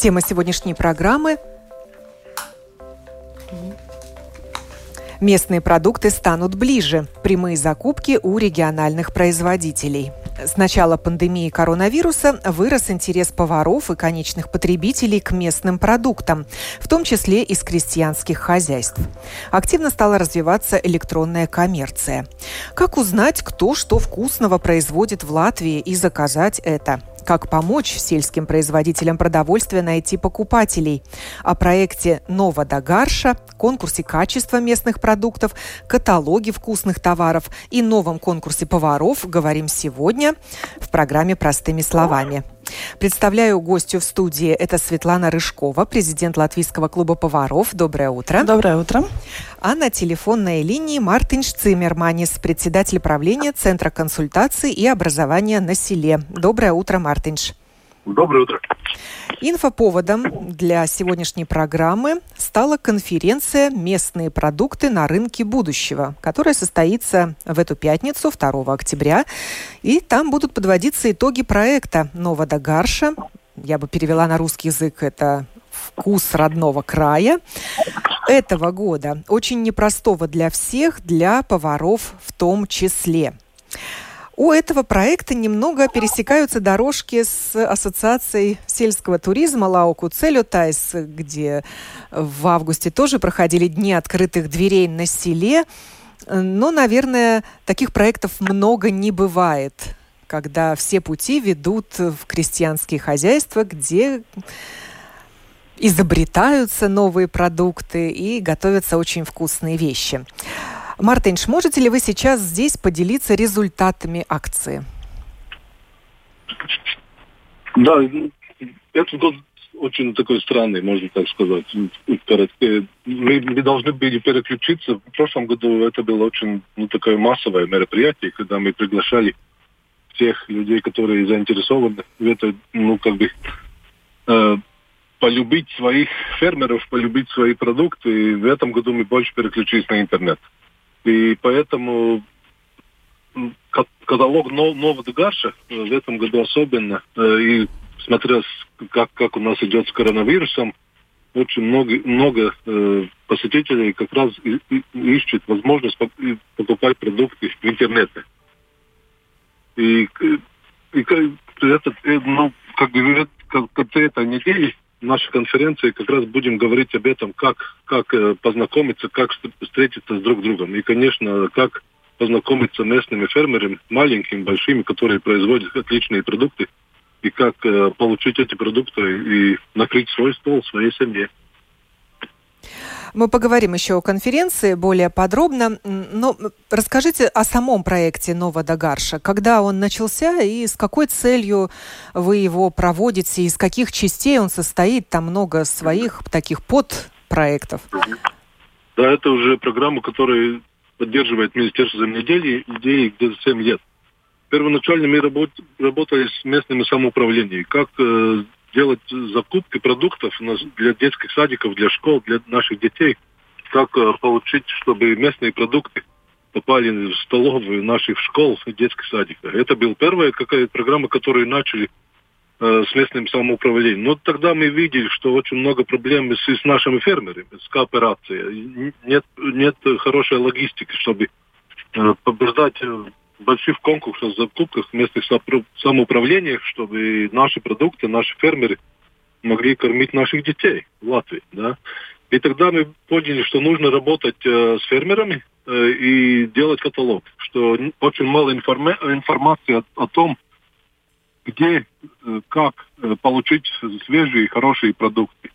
Тема сегодняшней программы Местные продукты станут ближе. Прямые закупки у региональных производителей. С начала пандемии коронавируса вырос интерес поваров и конечных потребителей к местным продуктам, в том числе из крестьянских хозяйств. Активно стала развиваться электронная коммерция. Как узнать, кто что вкусного производит в Латвии и заказать это? Как помочь сельским производителям продовольствия найти покупателей. О проекте «Нова Дагарша», конкурсе качества местных продуктов, каталоге вкусных товаров и новом конкурсе поваров говорим сегодня в программе «Простыми словами». Представляю гостю в студии. Это Светлана Рыжкова, президент Латвийского клуба поваров. Доброе утро. Доброе утро. А на телефонной линии Мартинш Циммерманис, председатель правления Центра консультаций и образования на селе. Доброе утро, Мартинш. Доброе утро. Инфоповодом для сегодняшней программы стала конференция «Местные продукты на рынке будущего», которая состоится в эту пятницу, 2 октября. И там будут подводиться итоги проекта «Новода Гарша». Я бы перевела на русский язык это вкус родного края этого года, очень непростого для всех, для поваров в том числе. У этого проекта немного пересекаются дорожки с Ассоциацией сельского туризма Лауку Целютайс, где в августе тоже проходили дни открытых дверей на селе. Но, наверное, таких проектов много не бывает, когда все пути ведут в крестьянские хозяйства, где изобретаются новые продукты и готовятся очень вкусные вещи. Мартинш, можете ли вы сейчас здесь поделиться результатами акции? Да, этот год очень такой странный, можно так сказать. Мы, мы должны были переключиться. В прошлом году это было очень ну, такое массовое мероприятие, когда мы приглашали всех людей, которые заинтересованы в это, ну, как бы, э, полюбить своих фермеров, полюбить свои продукты. И в этом году мы больше переключились на интернет. И поэтому каталог нового Гарша э, в этом году особенно, э, и смотря как, как у нас идет с коронавирусом, очень много, много э, посетителей как раз ищут возможность покупать продукты в интернете. И, и, и этот, ну, как бы в конце этой недели нашей конференции как раз будем говорить об этом, как, как э, познакомиться, как встретиться с друг другом. И, конечно, как познакомиться местными фермерами, маленькими, большими, которые производят отличные продукты, и как э, получить эти продукты и накрыть свой стол своей семье. Мы поговорим еще о конференции более подробно. Но расскажите о самом проекте «Нова Дагарша». Когда он начался и с какой целью вы его проводите, из каких частей он состоит? Там много своих таких подпроектов. Да, это уже программа, которая поддерживает Министерство земледелия идеи где-то 7 лет. Первоначально мы работали с местными самоуправлениями, как э, делать закупки продуктов для детских садиков, для школ, для наших детей, как э, получить, чтобы местные продукты попали в столовую наших школ и детских садиков. Это была первая какая программа, которую начали э, с местным самоуправлением. Но тогда мы видели, что очень много проблем с, с нашими фермерами, с кооперацией. Нет, нет хорошей логистики, чтобы э, побеждать э, больших конкурсах, закупках, местных самоуправлениях, чтобы наши продукты, наши фермеры могли кормить наших детей в Латвии. Да? И тогда мы поняли, что нужно работать э, с фермерами э, и делать каталог, что очень мало информа- информации о, о том, где, э, как э, получить свежие и хорошие продукты.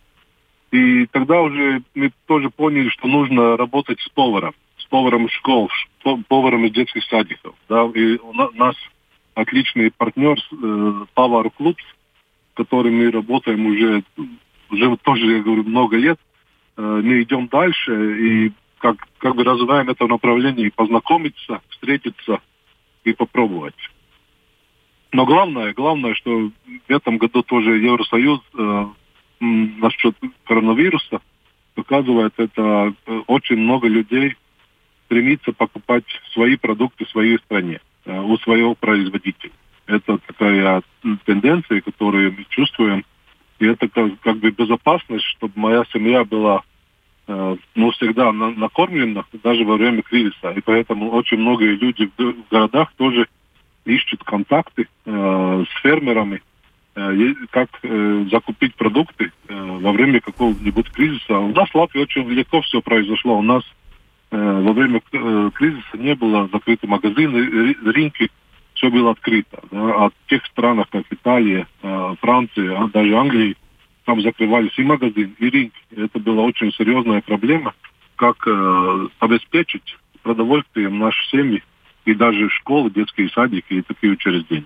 И тогда уже мы тоже поняли, что нужно работать с поваром поваром школ, поваром из детских садиков. Да, и у нас отличный партнер э, Повар Клуб, с которым мы работаем уже уже тоже, я говорю, много лет э, мы идем дальше и как, как бы развиваем это направление, познакомиться, встретиться и попробовать. Но главное, главное, что в этом году тоже Евросоюз э, насчет коронавируса показывает, это э, очень много людей стремится покупать свои продукты в своей стране, э, у своего производителя. Это такая тенденция, которую мы чувствуем. И это как, как бы безопасность, чтобы моя семья была э, ну, всегда на, накормлена, даже во время кризиса. И поэтому очень многие люди в, городах тоже ищут контакты э, с фермерами, как закупить продукты во время какого-нибудь кризиса. У нас в Латвии очень легко все произошло. У нас во время э, кризиса не было закрыты магазины, рынки, все было открыто. Да? А тех странах, как Италия, э, Франция, а даже Англия, там закрывались и магазин, и рынки. Это была очень серьезная проблема, как э, обеспечить продовольствием наши семьи и даже школы, детские садики и такие учреждения.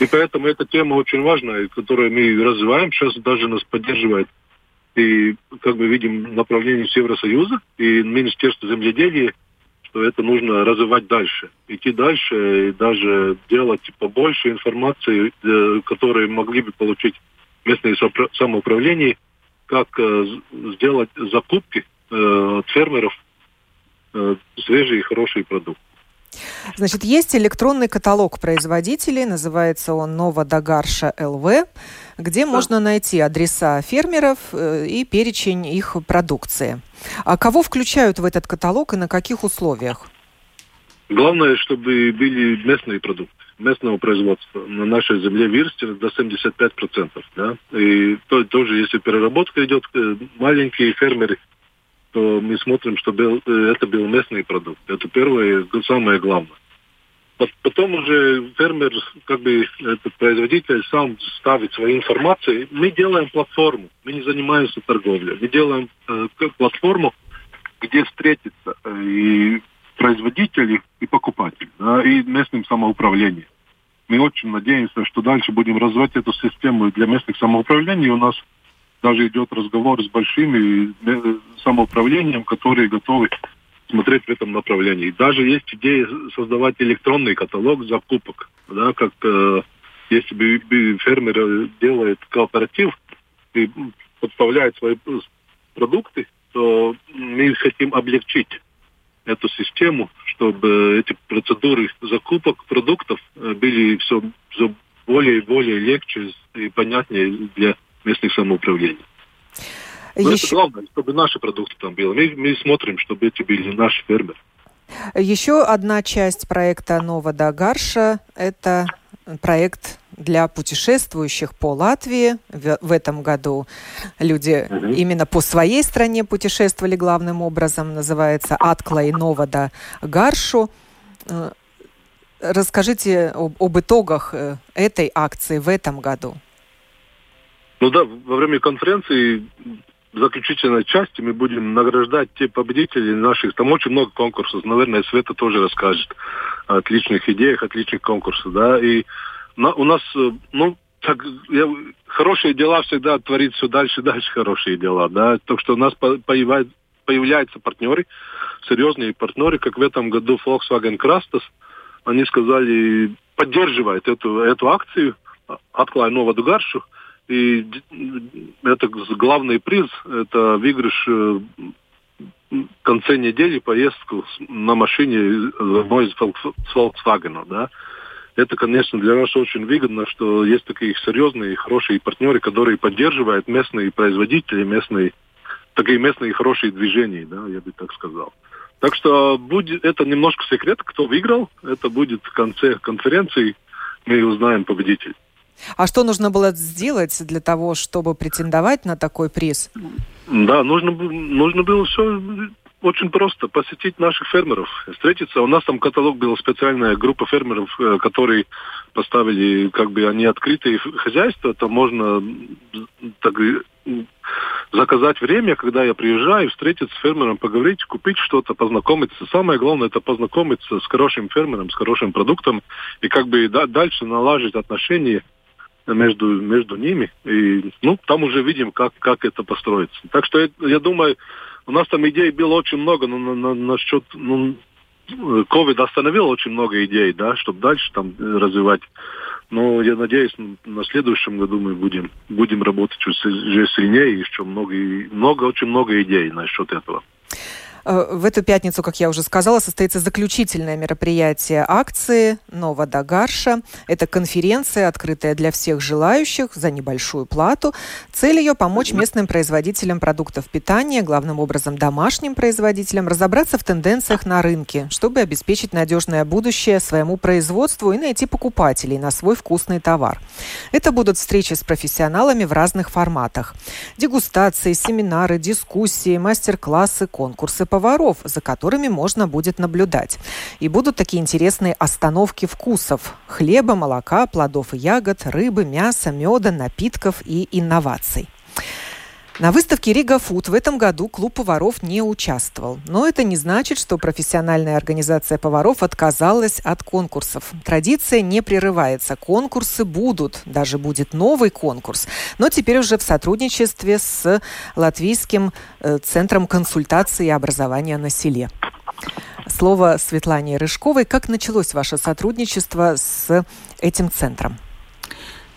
И поэтому эта тема очень важная, которую мы развиваем, сейчас даже нас поддерживает и, как мы видим, направление Евросоюза и Министерство земледелия, что это нужно развивать дальше, идти дальше и даже делать побольше информации, э, которые могли бы получить местные самоуправления, как э, сделать закупки э, от фермеров свежие и хорошие продукты. Значит, есть электронный каталог производителей, называется он Новодагарша ЛВ, где да. можно найти адреса фермеров э, и перечень их продукции. А кого включают в этот каталог и на каких условиях? Главное, чтобы были местные продукты местного производства на нашей земле вырастили до 75%. Да? И то, тоже, если переработка идет, э, маленькие фермеры – что мы смотрим, что был, э, это был местный продукт. Это первое, самое главное. Потом уже фермер, как бы этот производитель сам ставит свои информации. Мы делаем платформу, мы не занимаемся торговлей. Мы делаем э, платформу, где встретятся э, и производители, и покупатели, да, и местным самоуправлением. Мы очень надеемся, что дальше будем развивать эту систему для местных самоуправлений. У нас даже идет разговор с большими э, самоуправлением, которые готовы смотреть в этом направлении. Даже есть идея создавать электронный каталог закупок, да, как э, если фермер делает кооператив и подставляет свои продукты, то мы хотим облегчить эту систему, чтобы эти процедуры закупок продуктов э, были все, все более и более легче и понятнее для местных самоуправлений. Но Еще... это главное, чтобы наши продукты там были. Мы, мы смотрим, чтобы эти были наши фермеры. Еще одна часть проекта «Новода Гарша» – это проект для путешествующих по Латвии. В, в этом году люди угу. именно по своей стране путешествовали главным образом. Называется «Аткла и Новода Гаршу». Э, расскажите об, об итогах э, этой акции в этом году. Ну да, во время конференции в заключительной части мы будем награждать те победителей наших. Там очень много конкурсов. Наверное, Света тоже расскажет о отличных идеях, отличных конкурсах. Да? И на, у нас, э, ну, так, я, хорошие дела всегда творит все дальше и дальше хорошие дела. Да? Так что у нас появляют, появляются партнеры, серьезные партнеры, как в этом году Volkswagen Crastas. Они сказали, поддерживает эту, эту акцию, открывая новую гаршу. И это главный приз, это выигрыш э, в конце недели поездку на машине домой с Volkswagen, да. Это, конечно, для нас очень выгодно, что есть такие серьезные, хорошие партнеры, которые поддерживают местные производители, местные, такие местные хорошие движения, да, я бы так сказал. Так что будет, это немножко секрет, кто выиграл. Это будет в конце конференции. Мы узнаем победителя. А что нужно было сделать для того, чтобы претендовать на такой приз? Да, нужно, нужно было все очень просто. Посетить наших фермеров, встретиться. У нас там каталог был специальная группа фермеров, э, которые поставили, как бы они открытые хозяйства. Там можно так, заказать время, когда я приезжаю, встретиться с фермером, поговорить, купить что-то, познакомиться. Самое главное это познакомиться с хорошим фермером, с хорошим продуктом и как бы да, дальше налаживать отношения между, между ними. И, ну, там уже видим, как, как это построится. Так что я, я думаю, у нас там идей было очень много, но на, на, насчет ну, COVID остановил очень много идей, да, чтобы дальше там развивать. Но я надеюсь, на следующем году мы будем, будем работать уже сильнее, еще много, много, очень много идей насчет этого. Э, в эту пятницу, как я уже сказала, состоится заключительное мероприятие акции «Нова Дагарша». Это конференция, открытая для всех желающих за небольшую плату. Цель ее – помочь местным производителям продуктов питания, главным образом домашним производителям, разобраться в тенденциях на рынке, чтобы обеспечить надежное будущее своему производству и найти покупателей на свой вкусный товар. Это будут встречи с профессионалами в разных форматах. Дегустации, семинары, дискуссии, мастер-классы, конкурсы по поваров, за которыми можно будет наблюдать. И будут такие интересные остановки вкусов – хлеба, молока, плодов и ягод, рыбы, мяса, меда, напитков и инноваций. На выставке Рига Фуд в этом году клуб поваров не участвовал. Но это не значит, что профессиональная организация поваров отказалась от конкурсов. Традиция не прерывается. Конкурсы будут. Даже будет новый конкурс. Но теперь уже в сотрудничестве с Латвийским э, центром консультации и образования на селе. Слово Светлане Рыжковой. Как началось ваше сотрудничество с этим центром?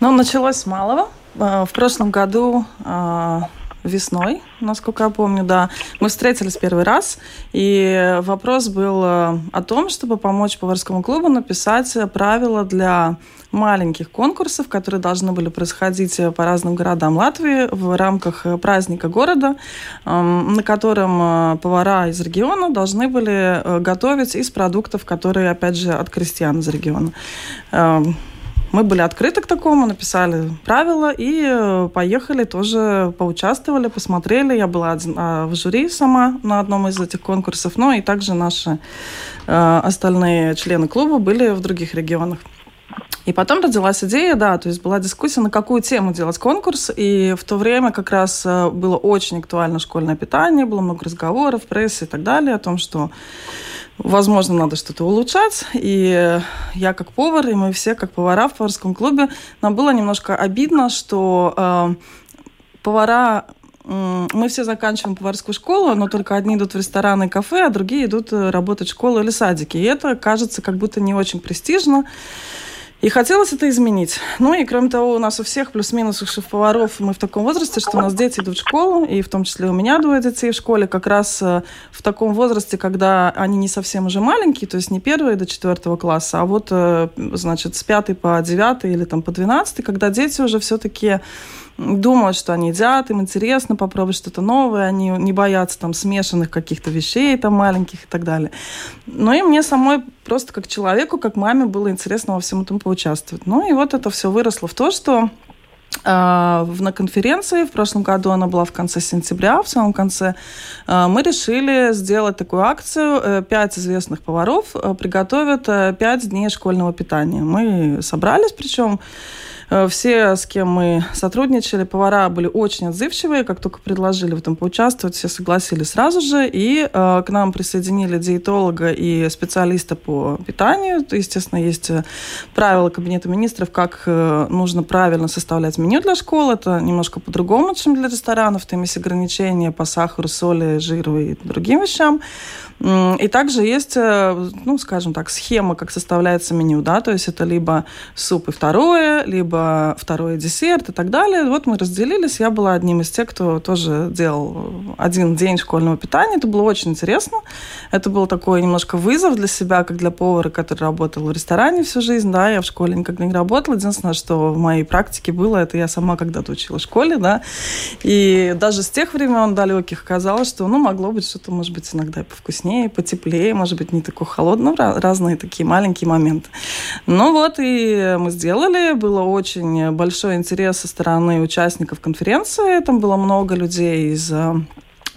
Ну, началось с малого. Э, в прошлом году э, весной, насколько я помню, да. Мы встретились первый раз, и вопрос был э, о том, чтобы помочь поварскому клубу написать правила для маленьких конкурсов, которые должны были происходить по разным городам Латвии в рамках праздника города, эм, на котором э, повара из региона должны были э, готовить из продуктов, которые, опять же, от крестьян из региона. Мы были открыты к такому, написали правила и э, поехали тоже, поучаствовали, посмотрели. Я была а, в жюри сама на одном из этих конкурсов, но и также наши э, остальные члены клуба были в других регионах. И потом родилась идея, да, то есть была дискуссия, на какую тему делать конкурс, и в то время как раз э, было очень актуально школьное питание, было много разговоров в прессе и так далее о том, что возможно, надо что-то улучшать. И я как повар, и мы все как повара в поварском клубе, нам было немножко обидно, что э, повара мы все заканчиваем поварскую школу, но только одни идут в рестораны и кафе, а другие идут э, работать в школу или садики. И это кажется как будто не очень престижно. И хотелось это изменить. Ну и кроме того, у нас у всех плюс-минус шеф-поваров мы в таком возрасте, что у нас дети идут в школу, и в том числе у меня двое детей в школе, как раз э, в таком возрасте, когда они не совсем уже маленькие, то есть не первые до четвертого класса, а вот, э, значит, с пятой по девятый или там по двенадцатый, когда дети уже все-таки думают, что они едят, им интересно попробовать что-то новое, они не боятся там смешанных каких-то вещей там маленьких и так далее. Но и мне самой просто как человеку, как маме было интересно во всем этом поучаствовать. Ну и вот это все выросло в то, что а, на конференции, в прошлом году она была в конце сентября, в самом конце, а, мы решили сделать такую акцию. Э, пять известных поваров э, приготовят э, пять дней школьного питания. Мы собрались, причем все, с кем мы сотрудничали, повара были очень отзывчивые. Как только предложили в этом поучаствовать, все согласились сразу же. И э, к нам присоединили диетолога и специалиста по питанию. Естественно, есть э, правила Кабинета министров, как э, нужно правильно составлять меню для школ. Это немножко по-другому, чем для ресторанов. Там есть ограничения по сахару, соли, жиру и другим вещам. И также есть, э, ну, скажем так, схема, как составляется меню, да, то есть это либо суп и второе, либо второй десерт и так далее. Вот мы разделились, я была одним из тех, кто тоже делал один день школьного питания, это было очень интересно. Это был такой немножко вызов для себя, как для повара, который работал в ресторане всю жизнь, да, я в школе никогда не работала. Единственное, что в моей практике было, это я сама когда-то учила в школе, да, и даже с тех времен далеких казалось, что, ну, могло быть что-то, может быть, иногда повкуснее повкуснее, потеплее, может быть, не такой холодный, разные такие маленькие моменты. Ну вот, и мы сделали. Было очень большой интерес со стороны участников конференции. Там было много людей из э,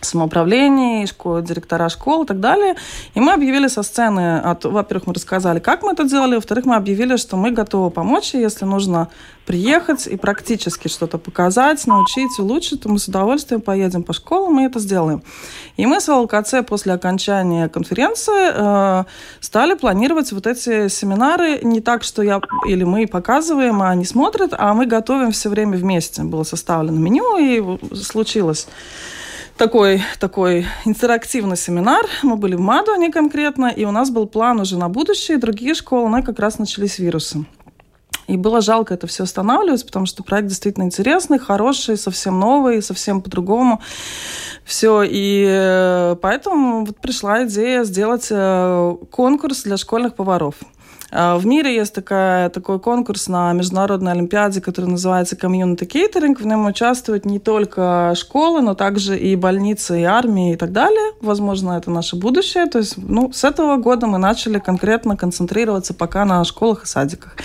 самоуправлений, школ, директора школ и так далее. И мы объявили со сцены, во-первых, мы рассказали, как мы это делали, во-вторых, мы объявили, что мы готовы помочь, если нужно приехать и практически что-то показать, научить, улучшить, то мы с удовольствием поедем по школам и это сделаем. И мы с ЛКЦ после окончания конференции э, стали планировать вот эти семинары не так, что я или мы показываем, а они смотрят, а мы готовим все время вместе. Было составлено меню, и случилось такой, такой интерактивный семинар. Мы были в Мадуне конкретно, и у нас был план уже на будущее. Другие школы, но как раз начались вирусы. И было жалко это все останавливать, потому что проект действительно интересный, хороший, совсем новый, совсем по-другому. Все, и э, поэтому вот пришла идея сделать э, конкурс для школьных поваров. А, в мире есть такая, такой конкурс на международной олимпиаде, который называется Community Catering. В нем участвуют не только школы, но также и больницы, и армии и так далее. Возможно, это наше будущее. То есть ну, с этого года мы начали конкретно концентрироваться пока на школах и садиках.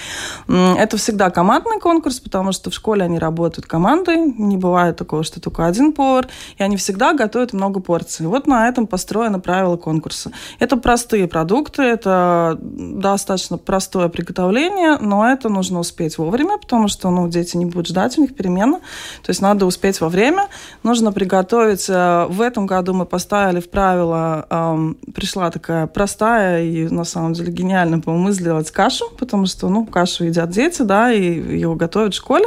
Это всегда командный конкурс, потому что в школе они работают командой. Не бывает такого, что только один повар. И они всегда готовят много порций. Вот на этом построено правило конкурса. Это простые продукты, это достаточно простое приготовление, но это нужно успеть вовремя, потому что ну, дети не будут ждать, у них перемена. То есть надо успеть во время. Нужно приготовить. В этом году мы поставили в правило, эм, пришла такая простая и на самом деле гениальная, по-моему, сделать кашу, потому что ну, кашу едят дети, да, и ее готовят в школе.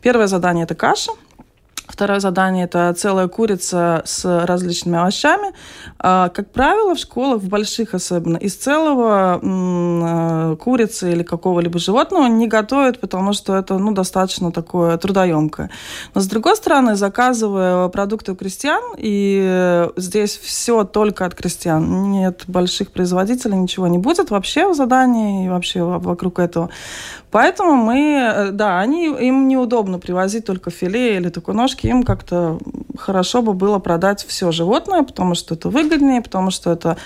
Первое задание – это каша. Второе задание – это целая курица с различными овощами. А, как правило, в школах, в больших особенно, из целого э, курицы или какого-либо животного не готовят, потому что это ну, достаточно такое трудоемкое. Но, с другой стороны, заказывая продукты у крестьян, и здесь все только от крестьян, нет больших производителей, ничего не будет вообще в задании и вообще вокруг этого. Поэтому мы, э, да, они, им неудобно привозить только филе или только ножки, им как-то хорошо бы было продать все животное, потому что это выгоднее, потому что это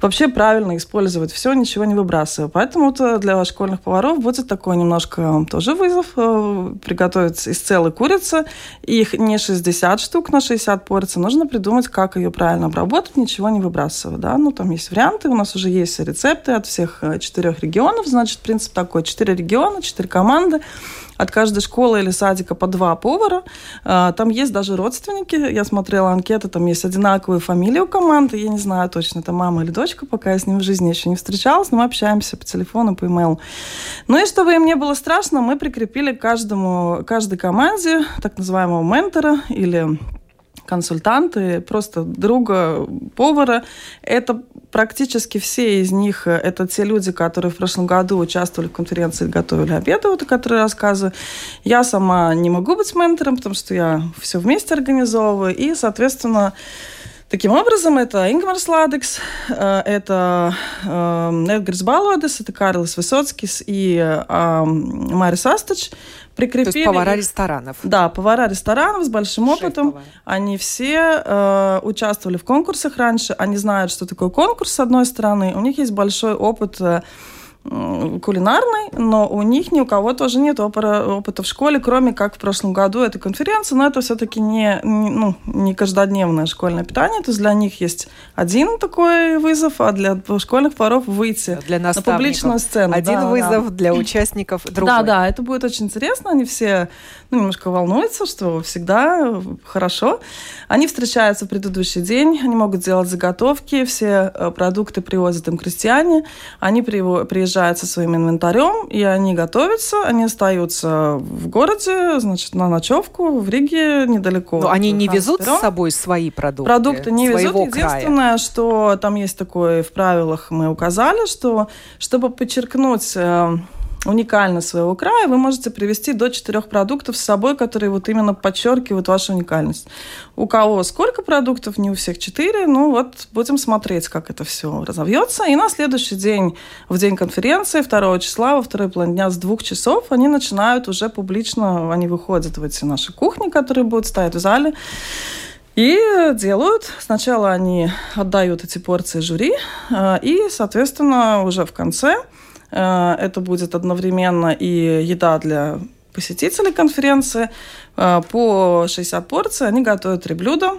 вообще правильно использовать все, ничего не выбрасывая. Поэтому это для школьных поваров будет такой немножко тоже вызов э, приготовить из целой курицы. Их не 60 штук на 60 порций, нужно придумать, как ее правильно обработать, ничего не выбрасывая. Да? Ну, там есть варианты, у нас уже есть рецепты от всех э, четырех регионов, значит, принцип такой, четыре региона, четыре команды, от каждой школы или садика по два повара. А, там есть даже родственники. Я смотрела анкеты, там есть одинаковые фамилии у команды. Я не знаю точно, это мама или дочка, пока я с ним в жизни еще не встречалась, но мы общаемся по телефону, по имейлу. Ну и чтобы им не было страшно, мы прикрепили каждому, каждой команде так называемого ментора или консультанты, просто друга повара. Это практически все из них, э, это те люди, которые в прошлом году участвовали в конференции, готовили обеды, вот, о которых рассказываю. Я сама не могу быть ментором, потому что я все вместе организовываю. И, соответственно, Таким образом, это Ингмарс Ладекс, э, это э, Эдгарс Балодес, это Карлос Высоцкис и Марис Астач прикрепили... То есть повара ресторанов. Да, повара ресторанов с большим опытом. Они все э, участвовали в конкурсах раньше, они знают, что такое конкурс, с одной стороны. У них есть большой опыт э, кулинарный, но у них ни у кого тоже нет опыта, опыта в школе, кроме как в прошлом году этой конференции, но это все-таки не, не, ну, не каждодневное школьное питание, то есть для них есть один такой вызов, а для школьных поваров выйти для на публичную сцену. Один да, вызов да. для участников другой. Да, да, это будет очень интересно, они все ну, немножко волнуются, что всегда хорошо. Они встречаются в предыдущий день, они могут делать заготовки, все э, продукты привозят им крестьяне, они приезжают приезжают со своим инвентарем, и они готовятся, они остаются в городе, значит, на ночевку в Риге недалеко. Но они не везут с собой свои продукты? Продукты не везут. Единственное, края. что там есть такое в правилах мы указали, что чтобы подчеркнуть э, уникальность своего края, вы можете привести до четырех продуктов с собой, которые вот именно подчеркивают вашу уникальность. У кого сколько продуктов, не у всех четыре, ну вот будем смотреть, как это все разовьется. И на следующий день, в день конференции, 2 числа, во второй половине дня с двух часов, они начинают уже публично, они выходят в эти наши кухни, которые будут стоять в зале, и делают. Сначала они отдают эти порции жюри, э, и, соответственно, уже в конце это будет одновременно и еда для посетителей конференции. Э, по 60 порций они готовят три блюда.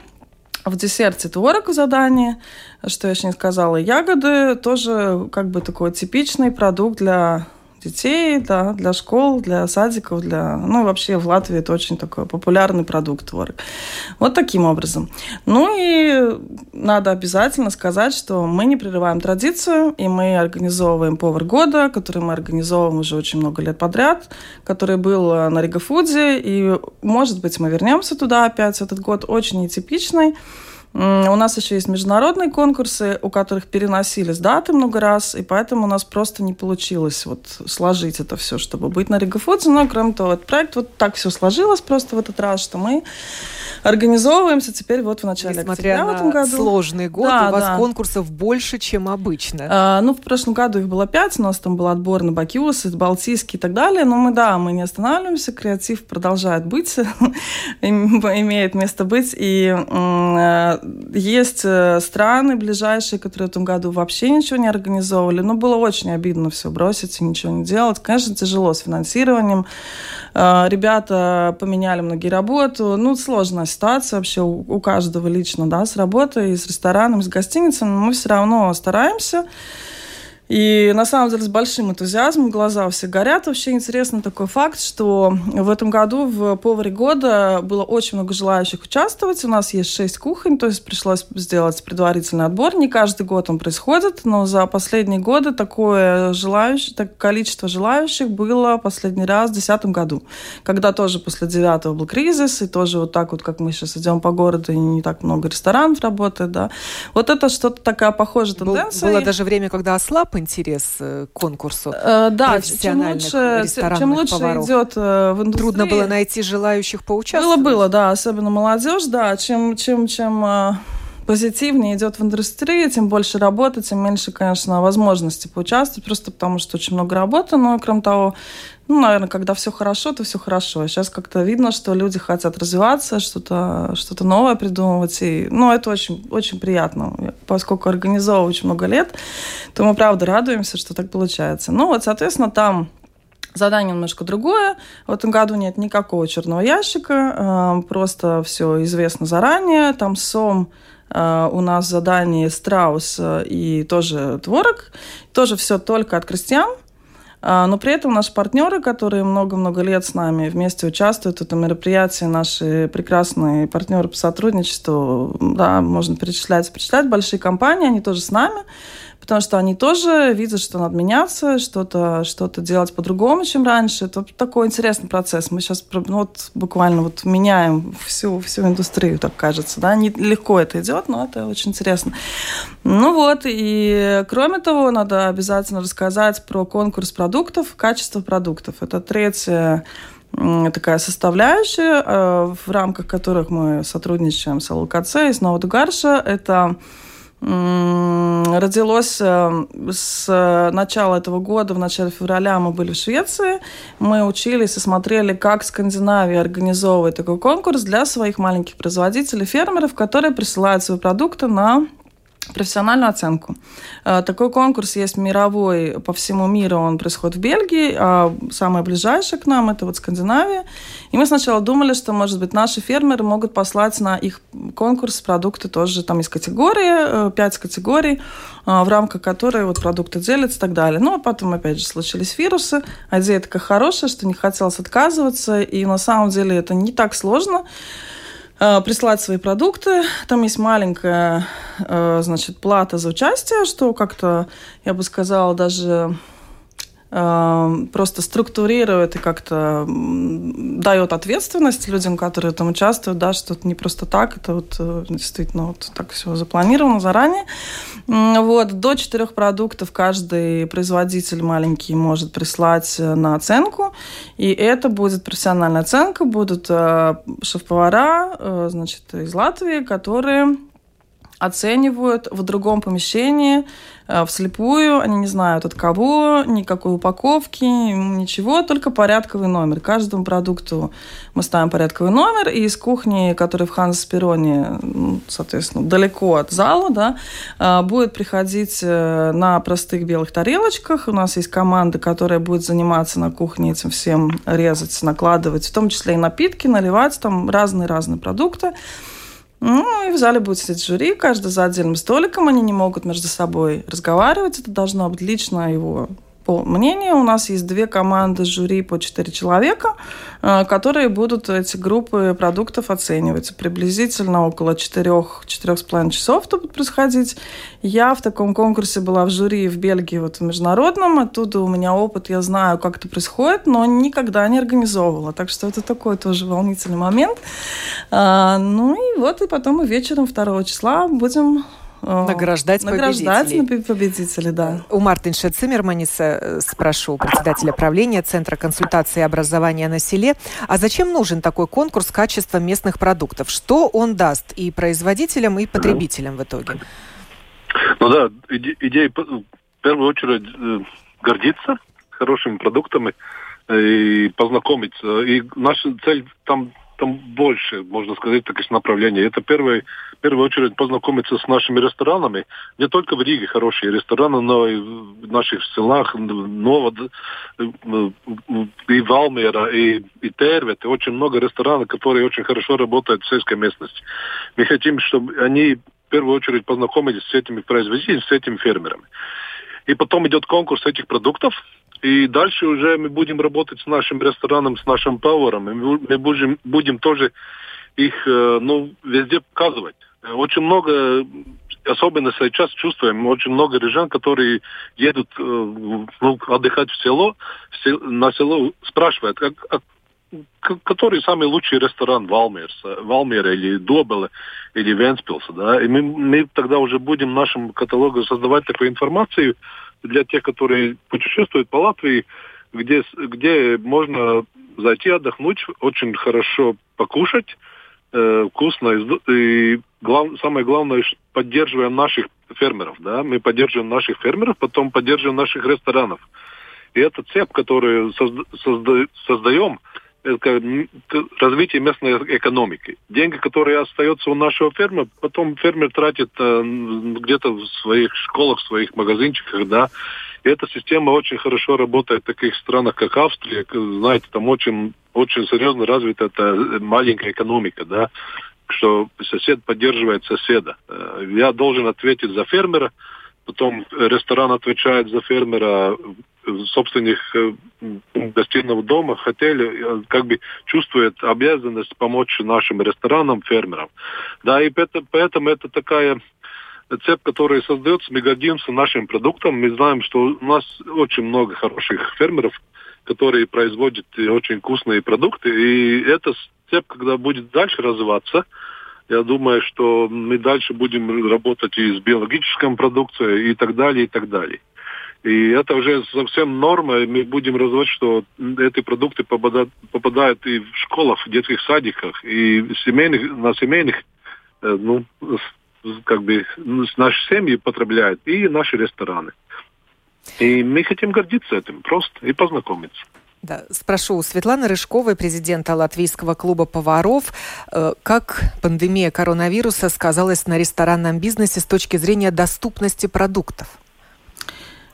В десерте творог в задании, что я еще не сказала, ягоды тоже как бы такой типичный продукт для детей, да, для школ, для садиков, для... Ну, вообще в Латвии это очень такой популярный продукт творог. Вот таким образом. Ну и надо обязательно сказать, что мы не прерываем традицию, и мы организовываем повар года, который мы организовываем уже очень много лет подряд, который был на Ригафуде, и, может быть, мы вернемся туда опять. Этот год очень нетипичный. У нас еще есть международные конкурсы, у которых переносились даты много раз, и поэтому у нас просто не получилось вот сложить это все, чтобы быть на Рига Фудзе. Но, кроме того, этот проект вот так все сложилось просто в этот раз, что мы организовываемся теперь вот в начале Несмотря октября на в этом году. сложный год, Да, у вас да. конкурсов больше, чем обычно. А, ну, в прошлом году их было пять, у нас там был отбор на Бакиус, Балтийский и так далее, но мы, да, мы не останавливаемся, креатив продолжает быть, им- имеет место быть, и э, есть э, страны ближайшие, которые в этом году вообще ничего не организовывали, но было очень обидно все бросить и ничего не делать. Конечно, тяжело с финансированием, Э, ребята поменяли многие работу, ну, сложная ситуация вообще у, каждого лично, да, с работой, с рестораном, с гостиницей, но мы все равно стараемся. И на самом деле с большим энтузиазмом глаза у всех горят. Вообще интересный такой факт, что в этом году в поваре года было очень много желающих участвовать. У нас есть шесть кухонь, то есть пришлось сделать предварительный отбор. Не каждый год он происходит, но за последние годы такое желающее, так количество желающих было последний раз в 2010 году, когда тоже после девятого был кризис, и тоже вот так вот, как мы сейчас идем по городу, и не так много ресторанов работает, да. Вот это что-то такая похожая тенденция. было даже время, когда ослаб интерес э, к конкурсу. Э, Да, чем лучше, чем лучше поваров. идет э, в индустрии. Трудно было найти желающих Было, поучаствовать. было, да, особенно молодежь, да. Чем, чем, чем э, позитивнее идет в индустрии, тем больше работы, тем меньше, конечно, возможностей поучаствовать, просто потому что очень много работы, но, кроме того, ну, наверное, когда все хорошо, то все хорошо. Сейчас как-то видно, что люди хотят развиваться, что-то что новое придумывать. И, ну, это очень, очень приятно. Поскольку организовываю очень много лет, то мы, правда, радуемся, что так получается. Ну, вот, соответственно, там Задание немножко другое. В этом году нет никакого черного ящика, э, просто все известно заранее. Там сом у нас задание страус э, и тоже творог. Тоже все только от крестьян. А, Но при этом наши партнеры, которые много-много лет с нами вместе участвуют в этом мероприятии, наши прекрасные партнеры по сотрудничеству, да, можно перечислять, перечислять, большие компании, они тоже с нами, потому что они тоже видят, что надо меняться, что-то что делать по-другому, чем раньше. Это такой интересный процесс. Мы сейчас ну, вот, буквально вот меняем всю, всю индустрию, так кажется. Да? Не легко это идет, но это очень интересно. Ну вот, и кроме того, надо обязательно рассказать про конкурс продуктов, качество продуктов. Это третья м, такая составляющая, э, в рамках которых мы сотрудничаем с ЛКЦ и с Новодугарша. Это родилось э, с начала этого года, в начале февраля мы были в Швеции. Мы учились и смотрели, как Скандинавия организовывает такой конкурс для своих маленьких производителей, фермеров, которые присылают свои продукты на профессиональную оценку. Э, Такой конкурс есть мировой по всему миру, он происходит в Бельгии, а самое ближайшее к нам это вот Скандинавия. И мы сначала думали, что, может быть, наши фермеры могут послать на их конкурс продукты тоже, там есть категории, э, пять категорий, э, в рамках которой вот продукты делятся и так далее. Ну, а потом, опять же, случились вирусы, а идея такая хорошая, что не хотелось отказываться, и на самом деле это не так сложно прислать свои продукты. Там есть маленькая, э, значит, плата за участие, что как-то, я бы сказала, даже э, просто структурирует и как-то дает ответственность людям, которые там участвуют, да, что это не просто так, это вот э, действительно вот так все запланировано заранее. Вот, до четырех продуктов каждый производитель маленький может прислать э, на оценку, и это будет профессиональная оценка, будут э, шеф-повара, значит, из Латвии, которые оценивают в другом помещении э, вслепую, они не знают от кого, никакой упаковки, ничего, только порядковый номер. Каждому продукту мы ставим порядковый номер, и из кухни, которая в Ханс-Пероне, ну, соответственно, далеко от зала, да, э, будет приходить э, на простых белых тарелочках. У нас есть команда, которая будет заниматься на кухне этим всем, резать, накладывать, в том числе и напитки, наливать там разные-разные продукты. Ну, и в зале будет сидеть жюри, каждый за отдельным столиком, они не могут между собой разговаривать, это должно быть лично его по мнению, у нас есть две команды жюри по четыре человека, э, которые будут эти группы продуктов оценивать. Приблизительно около четырех, четырех с половиной часов это будет происходить. Я в таком конкурсе была в жюри в Бельгии, вот в международном. Оттуда у меня опыт, я знаю, как это происходит, но никогда не организовывала. Так что это такой тоже волнительный момент. А, ну и вот, и потом мы вечером 2 числа будем Награждать, Награждать победителей. победителей, да. У Мартинша Циммерманиса э, спрошу, председателя правления Центра консультации и образования на селе, а зачем нужен такой конкурс качества местных продуктов? Что он даст и производителям, и потребителям в итоге? Ну да, идея в первую очередь э, гордиться хорошими продуктами э, и познакомиться. И наша цель там там больше, можно сказать, таких направлений. Это первое, в первую очередь познакомиться с нашими ресторанами. Не только в Риге хорошие рестораны, но и в наших селах, Новод, и Валмера, и, и Тервет. И очень много ресторанов, которые очень хорошо работают в сельской местности. Мы хотим, чтобы они в первую очередь познакомились с этими производителями, с этими фермерами. И потом идет конкурс этих продуктов, и дальше уже мы будем работать с нашим рестораном, с нашим поваром. И мы будем, будем тоже их э, ну, везде показывать. Очень много, особенно сейчас чувствуем, очень много рижан, которые едут э, ну, отдыхать в село, на село спрашивают, как, а, который самый лучший ресторан Валмерс, Валмера или Добела или Венспилса, да, и мы, мы тогда уже будем в нашем каталоге создавать такую информацию, для тех, которые путешествуют по Латвии, где, где можно зайти отдохнуть, очень хорошо покушать, э, вкусно. И глав, самое главное, поддерживаем наших фермеров. Да? Мы поддерживаем наших фермеров, потом поддерживаем наших ресторанов. И это цепь, которую созда, созда, создаем, это развитие местной экономики. Деньги, которые остаются у нашего фермера, потом фермер тратит э, где-то в своих школах, в своих магазинчиках, да. И эта система очень хорошо работает в таких странах, как Австрия. Знаете, там очень, очень серьезно развита эта маленькая экономика, да, что сосед поддерживает соседа. Э, я должен ответить за фермера, потом ресторан отвечает за фермера, собственных э, гостиного дома, отеля, э, как бы чувствует обязанность помочь нашим ресторанам, фермерам. Да, и это, поэтому это такая цепь, которая создается, мы гордимся нашим продуктом. Мы знаем, что у нас очень много хороших фермеров, которые производят очень вкусные продукты. И эта цепь, когда будет дальше развиваться, я думаю, что мы дальше будем работать и с биологической продукцией и так далее, и так далее. И это уже совсем норма. Мы будем развивать, что эти продукты попадают, попадают и в школах, в детских садиках, и семейных, на семейных, э, ну, как бы, наши семьи потребляют, и наши рестораны. И мы хотим гордиться этим просто и познакомиться. Да, спрошу у Светланы Рыжковой, президента Латвийского клуба поваров, э, как пандемия коронавируса сказалась на ресторанном бизнесе с точки зрения доступности продуктов?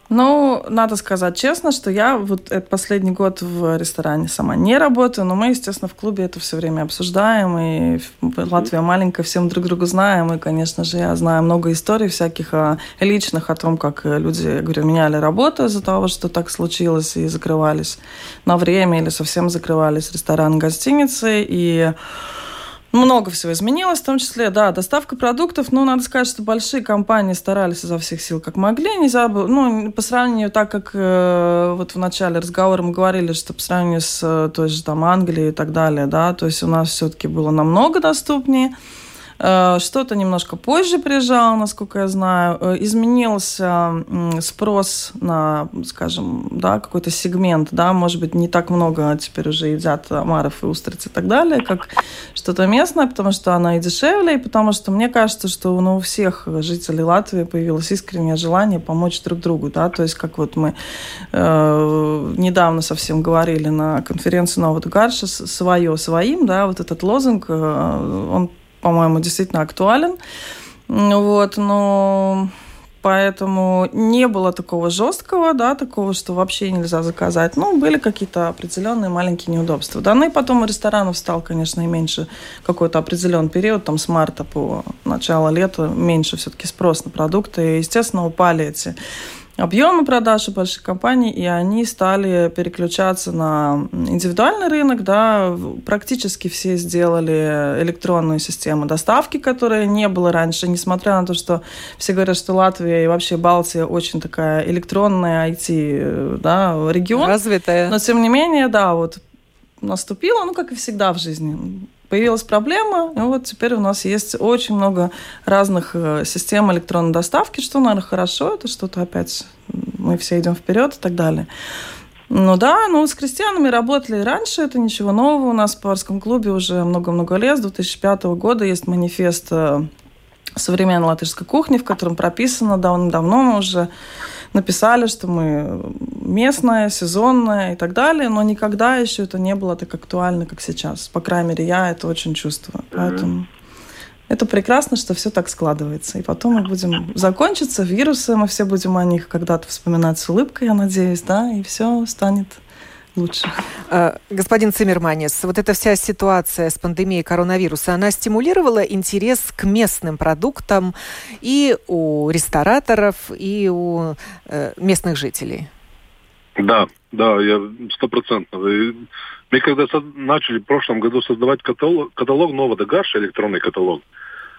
Ну, надо сказать честно, что я вот этот последний год в ресторане сама не работаю, но мы, естественно, в клубе это все время обсуждаем, и Латвия маленькая, всем друг друга знаем, и, конечно же, я знаю много историй всяких о, личных, о том, как люди, я говорю, меняли работу из-за того, что так случилось, и закрывались на время, или совсем закрывались рестораны, гостиницы, и много всего изменилось, в том числе, да, доставка продуктов. Ну, надо сказать, что большие компании старались изо всех сил, как могли. Нельзя было, ну, по сравнению, так как э, вот в начале разговора мы говорили, что по сравнению с э, той же там Англией и так далее, да, то есть у нас все-таки было намного доступнее. Э, что-то немножко позже приезжало, насколько я знаю. Э, изменился спрос на, скажем, да, какой-то сегмент, да, может быть, не так много теперь уже едят омаров и устриц и так далее, как что-то местное, потому что оно и дешевле, и потому что мне кажется, что ну, у всех жителей Латвии появилось искреннее желание помочь друг другу, да, то есть как вот мы э, недавно совсем говорили на конференции Нового Гарша «Свое своим», да, вот этот лозунг, э, он по-моему, действительно актуален. Вот, но Поэтому не было такого жесткого, да, такого, что вообще нельзя заказать. Ну, были какие-то определенные маленькие неудобства. Да, ну и потом ресторанов стал, конечно, и меньше какой-то определенный период, там с марта по начало лета меньше все-таки спрос на продукты. И, естественно, упали эти объемы продаж у больших компаний, и они стали переключаться на индивидуальный рынок, да, практически все сделали электронную систему доставки, которая не было раньше, несмотря на то, что все говорят, что Латвия и вообще Балтия очень такая электронная IT, да, регион. Развитая. Но, тем не менее, да, вот наступила, ну, как и всегда в жизни, появилась проблема, и вот теперь у нас есть очень много разных э, систем электронной доставки, что, наверное, хорошо, это что-то опять мы все идем вперед и так далее. Ну да, ну с крестьянами работали раньше, это ничего нового. У нас в поварском клубе уже много-много лет, с 2005 года есть манифест э, современной латышской кухни, в котором прописано давно-давно мы уже написали, что мы местная, сезонная и так далее, но никогда еще это не было так актуально, как сейчас. По крайней мере, я это очень чувствую. Поэтому это прекрасно, что все так складывается. И потом мы будем закончиться, вирусы, мы все будем о них когда-то вспоминать с улыбкой, я надеюсь, да, и все станет лучше. А, господин Циммерманис, вот эта вся ситуация с пандемией коронавируса, она стимулировала интерес к местным продуктам и у рестораторов, и у э, местных жителей? Да, да, я стопроцентно. Мы когда начали в прошлом году создавать каталог, каталог нового Гаша, электронный каталог,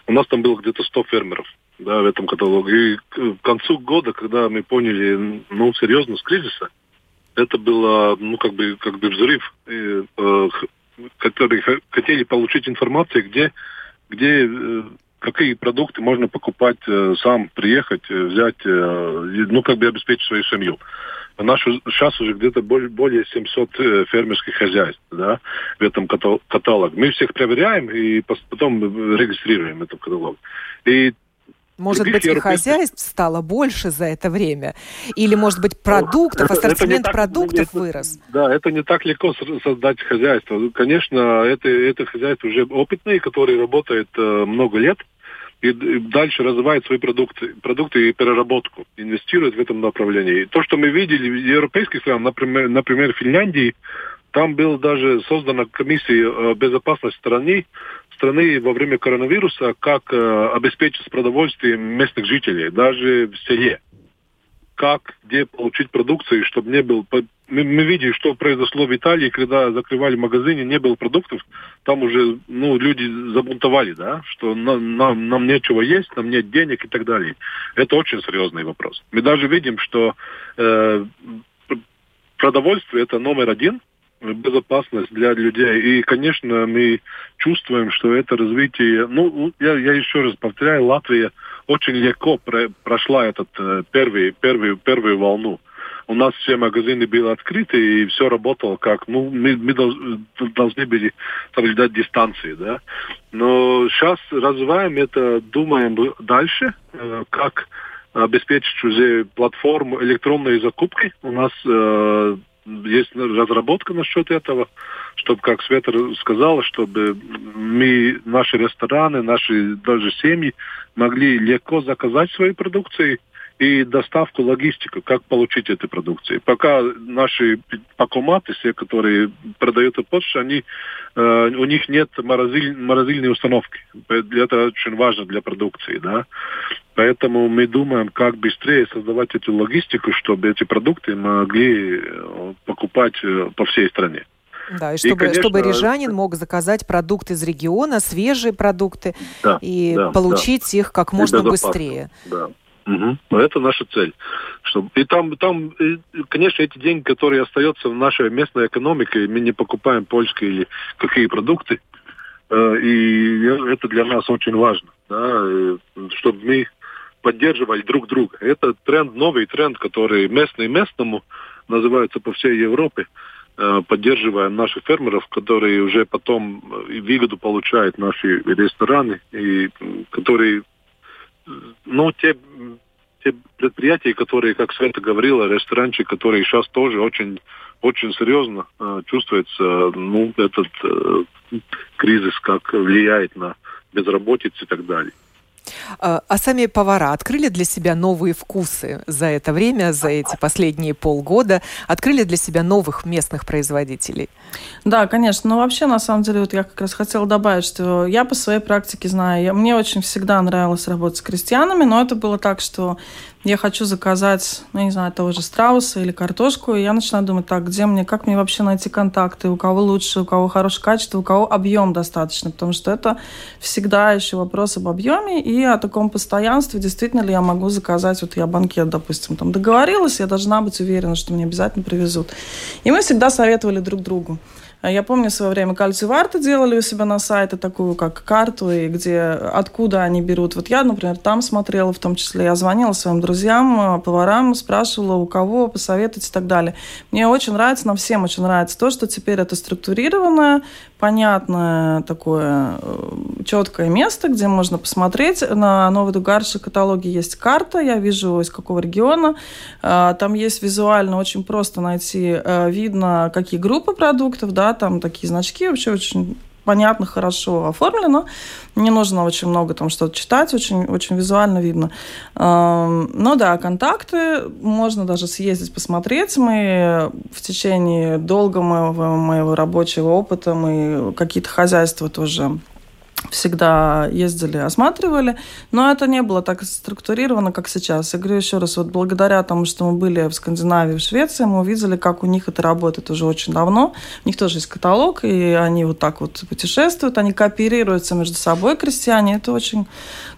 у нас там было где-то 100 фермеров да, в этом каталоге. И к концу года, когда мы поняли, ну, серьезность кризиса, это было, ну, как бы, как бы взрыв, э, э, которые хотели получить информацию, где, где э, какие продукты можно покупать, э, сам приехать, э, взять, э, ну, как бы обеспечить свою семью. У нас сейчас уже где-то более 700 э, фермерских хозяйств да, в этом каталоге. Мы всех проверяем и потом регистрируем этот каталог. И может быть, и хозяйств стало больше за это время? Или, может быть, продуктов, ассортимент это продуктов это, вырос? Да, это не так легко создать хозяйство. Конечно, это, это хозяйство уже опытные, которые работают э, много лет и дальше развивает свои продукты, продукты и переработку, инвестирует в этом направлении. И то, что мы видели в европейских странах, например, например, в Финляндии, там была даже создана комиссия э, безопасности страны, страны во время коронавируса, как э, обеспечить продовольствием местных жителей, даже в селе. Как, где получить продукцию, чтобы не был... Мы, мы видели, что произошло в Италии, когда закрывали магазины, не было продуктов, там уже ну, люди забунтовали, да, что нам, нам, нам нечего есть, нам нет денег и так далее. Это очень серьезный вопрос. Мы даже видим, что э, продовольствие это номер один, безопасность для людей. И, конечно, мы чувствуем, что это развитие... Ну, я, я еще раз повторяю, Латвия очень легко про, прошла этот э, первый, первый, первую волну. У нас все магазины были открыты, и все работало как... Ну, мы, мы должны были соблюдать дистанции, да. Но сейчас развиваем это, думаем дальше, э, как обеспечить уже платформу электронной закупки. У нас э, есть разработка насчет этого, чтобы, как Света сказала, чтобы мы, наши рестораны, наши даже семьи могли легко заказать свои продукции и доставку, логистику, как получить эти продукции. Пока наши покоматы, все, которые продают по почте, они, э, у них нет морозиль, морозильной установки. Это очень важно для продукции. Да? Поэтому мы думаем, как быстрее создавать эту логистику, чтобы эти продукты могли э, покупать э, по всей стране. Да, и чтобы, и, конечно, чтобы рижанин мог заказать продукты из региона, свежие продукты, да, и да, получить да. их как можно быстрее. Да. Угу. Это наша цель. Чтобы... И там, там, конечно, эти деньги, которые остаются в нашей местной экономике, мы не покупаем польские или какие продукты. Э, и это для нас очень важно, да, чтобы мы поддерживали друг друга. Это тренд, новый тренд, который местный местному называется по всей Европе. Э, поддерживаем наших фермеров, которые уже потом выгоду получают наши рестораны, и которые ну, те, те предприятия, которые, как Света говорила, ресторанчики, которые сейчас тоже очень, очень серьезно э, чувствуется, ну, этот э, кризис, как влияет на безработицу и так далее. А, а сами повара открыли для себя новые вкусы за это время, за эти последние полгода? Открыли для себя новых местных производителей? Да, конечно. Но вообще, на самом деле, вот я как раз хотела добавить, что я по своей практике знаю, я, мне очень всегда нравилось работать с крестьянами, но это было так, что я хочу заказать, ну, не знаю, того же страуса или картошку, и я начинаю думать, так, где мне, как мне вообще найти контакты, у кого лучше, у кого хорошее качество, у кого объем достаточно, потому что это всегда еще вопрос об объеме и о таком постоянстве, действительно ли я могу заказать, вот я банкет, допустим, там договорилась, я должна быть уверена, что мне обязательно привезут. И мы всегда советовали друг другу. А я помню, в свое время кальций делали у себя на сайте такую, как карту, и где, откуда они берут. Вот я, например, там смотрела в том числе. Я звонила своим друзьям, э, поварам, спрашивала, у кого посоветовать и так далее. Мне очень нравится, нам всем очень нравится то, что теперь это структурированное, понятное такое э, четкое место, где можно посмотреть. На Новой Дугарше каталоге есть карта, я вижу, из какого региона. Э, там есть визуально очень просто найти, видно, какие группы продуктов, да, там такие значки вообще очень понятно, хорошо оформлено. Не нужно очень много там что-то читать, очень, очень визуально видно. Ну да, контакты можно даже съездить, посмотреть. Мы в течение долгого моего, моего рабочего опыта, мы какие-то хозяйства тоже всегда ездили, осматривали, но это не было так структурировано, как сейчас. Я говорю еще раз, вот благодаря тому, что мы были в Скандинавии, в Швеции, мы увидели, как у них это работает уже очень давно. У них тоже есть каталог, и они вот так вот путешествуют, они кооперируются между собой, крестьяне. Это очень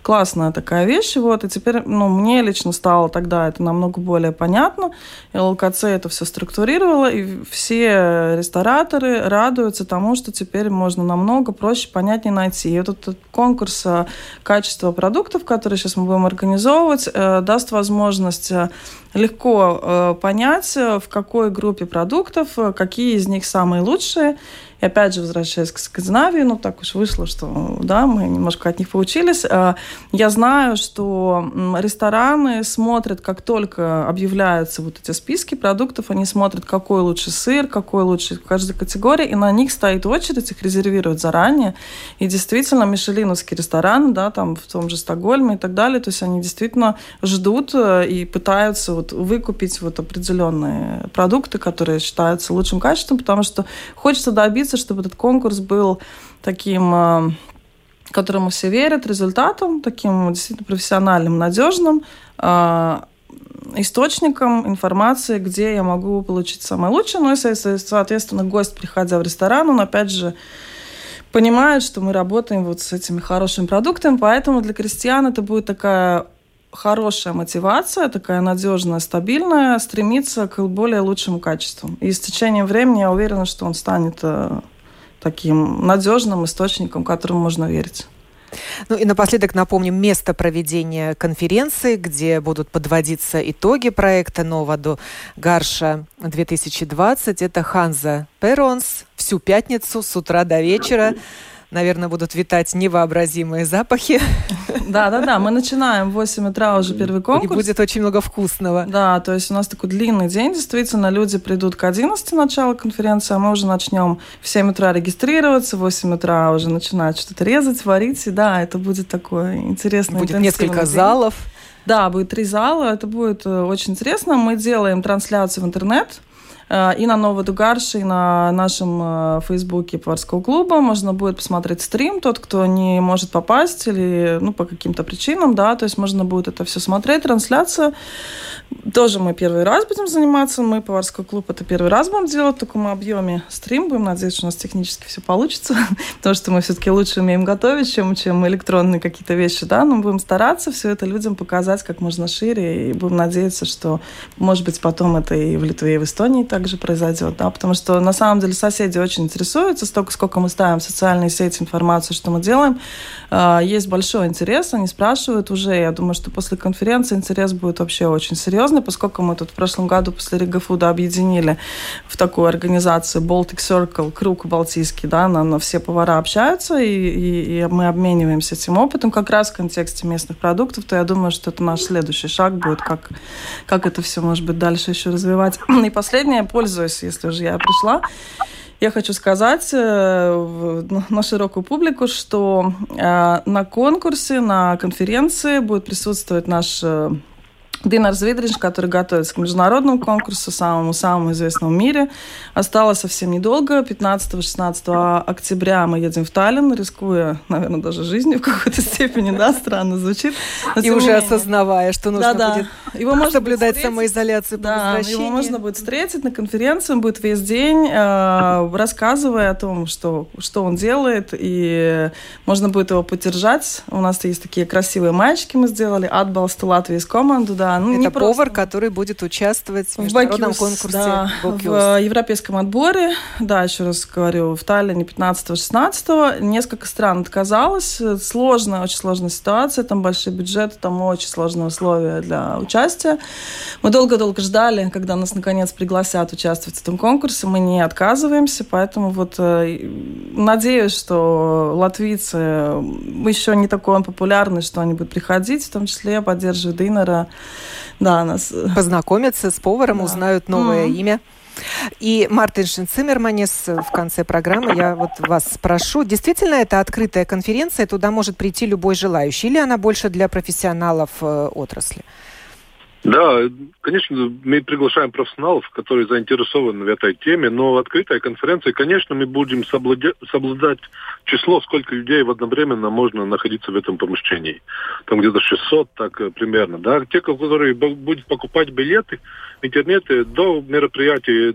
классная такая вещь. Вот, и теперь, ну, мне лично стало тогда это намного более понятно. И ЛКЦ это все структурировало, и все рестораторы радуются тому, что теперь можно намного проще, понятнее найти. И этот, этот конкурс э, качества продуктов, который сейчас мы будем организовывать, э, даст возможность э, легко понять, в какой группе продуктов, какие из них самые лучшие, и опять же, возвращаясь к Скандинавии, ну так уж вышло, что да, мы немножко от них поучились. А, я знаю, что рестораны смотрят, как только объявляются вот эти списки продуктов, они смотрят, какой лучше сыр, какой лучше в каждой категории, и на них стоит очередь, их резервируют заранее. И действительно, мишелиновские рестораны, да, там в том же Стокгольме и так далее, то есть они действительно ждут э, и пытаются вот выкупить вот определенные продукты, которые считаются лучшим качеством, потому что хочется добиться добиться, чтобы этот конкурс был таким э, которому все верят, результатом, таким действительно профессиональным, надежным, э, источником информации, где я могу получить самое лучшее. Ну и, соответственно, гость, приходя в ресторан, он опять же понимает, что мы работаем вот с этими хорошими продуктами, поэтому для крестьян это будет такая хорошая мотивация, такая надежная, стабильная, стремиться к более лучшему качеству. И с течением времени я уверена, что он станет э, таким надежным источником, которому можно верить. Ну и напоследок напомним место проведения конференции, где будут подводиться итоги проекта «Новоду Гарша 2020». Это Ханза Перонс всю пятницу с утра до вечера наверное, будут витать невообразимые запахи. Да, да, да. Мы начинаем в 8 утра уже первый конкурс. И будет очень много вкусного. Да, то есть у нас такой длинный день. Действительно, люди придут к 11 начала конференции, а мы уже начнем в 7 утра регистрироваться, в 8 утра уже начинать что-то резать, варить. И да, это будет такое интересное. Будет несколько день. залов. Да, будет три зала. Это будет э, очень интересно. Мы делаем трансляцию в интернет. Э, и на Новодугарше, и на нашем э, фейсбуке поварского клуба можно будет посмотреть стрим. Тот, кто не может попасть или ну, по каким-то причинам, да, то есть можно будет это все смотреть. Трансляция тоже мы первый раз будем заниматься. Мы, поварской клуб, это первый раз будем делать в таком объеме стрим. Будем надеяться, что у нас технически все получится, потому что мы все-таки лучше умеем готовить, чем, чем электронные какие-то вещи, да, но будем стараться все это людям показать как можно шире, и будем надеяться, что, может быть, потом это и в Литве, и в Эстонии также произойдет, да, потому что на самом деле соседи очень интересуются, столько, сколько мы ставим в социальные сети информацию, что мы делаем, а, есть большой интерес, они спрашивают уже, я думаю, что после конференции интерес будет вообще очень серьезный, поскольку мы тут в прошлом году после Рига Фуда объединили в такую организацию Baltic Circle, круг балтийский, да, на, на все повара общаются, и, и, и мы обмениваемся этим опытом. Как раз в контексте местных продуктов, то я думаю, что это наш следующий шаг будет, как, как это все, может быть, дальше еще развивать. И последнее, пользуясь, если уже я пришла, я хочу сказать э, на широкую публику, что э, на конкурсе, на конференции будет присутствовать наш Динар Звидрич, который готовится к международному конкурсу, самому-самому известному в мире. Осталось совсем недолго. 15-16 октября мы едем в Таллин, рискуя, наверное, даже жизнью в какой-то степени, да, странно звучит. Но, и уже менее... осознавая, что нужно да, будет его можно соблюдать будет самоизоляцию по да, Его можно будет встретить на конференции, он будет весь день, э, рассказывая о том, что, что он делает, и можно будет его поддержать. У нас есть такие красивые мальчики мы сделали, Atbalstu Латвии команду, да, ну, Это повар, просто... который будет участвовать в международном в конкурсе да, в европейском отборе. Да, еще раз говорю, в Таллине 15-16. Несколько стран отказалось. Сложная, очень сложная ситуация. Там большие бюджеты, там очень сложные условия для участия. Мы долго-долго ждали, когда нас наконец пригласят участвовать в этом конкурсе. Мы не отказываемся, поэтому вот э, надеюсь, что латвийцы еще не такой он популярный, что они будут приходить, в том числе поддерживать Динера да, нас... Э, Познакомятся с поваром, да. узнают новое mm. имя. И Мартин Циммерманис в конце программы, я вот вас спрошу, действительно это открытая конференция, туда может прийти любой желающий, или она больше для профессионалов э, отрасли? Да, конечно, мы приглашаем профессионалов, которые заинтересованы в этой теме, но открытая конференция, конечно, мы будем соблюдать, соблюдать число, сколько людей в одновременно можно находиться в этом помещении. Там где-то 600, так э, примерно. Да? Те, которые будут покупать билеты в интернете до мероприятия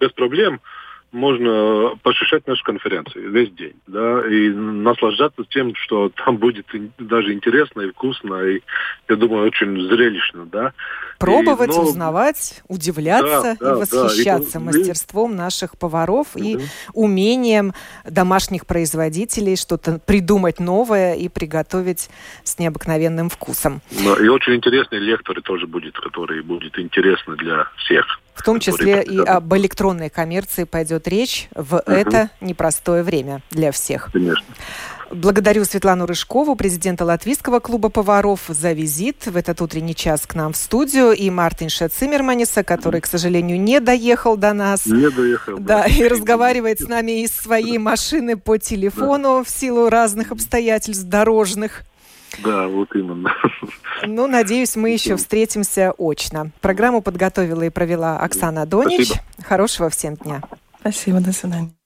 без проблем – можно посещать наши конференции весь день, да, и наслаждаться тем, что там будет даже интересно и вкусно, и, я думаю, очень зрелищно, да. Пробовать, и, но... узнавать, удивляться да, да, и восхищаться да, и, мастерством наших поваров да. и умением домашних производителей что-то придумать новое и приготовить с необыкновенным вкусом. Да, и очень интересные лекторы тоже будет, которые будут интересны для всех. В том числе и об электронной коммерции пойдет речь в угу. это непростое время для всех. Конечно. Благодарю Светлану Рыжкову, президента Латвийского клуба поваров, за визит в этот утренний час к нам в студию, и Мартинша Циммерманиса, который, к сожалению, не доехал до нас. Не доехал. Да, да и разговаривает с нами из своей машины по телефону да. в силу разных обстоятельств дорожных. Да, вот именно. Ну, надеюсь, мы еще встретимся очно. Программу подготовила и провела Оксана Донич. Спасибо. Хорошего всем дня. Спасибо, до свидания.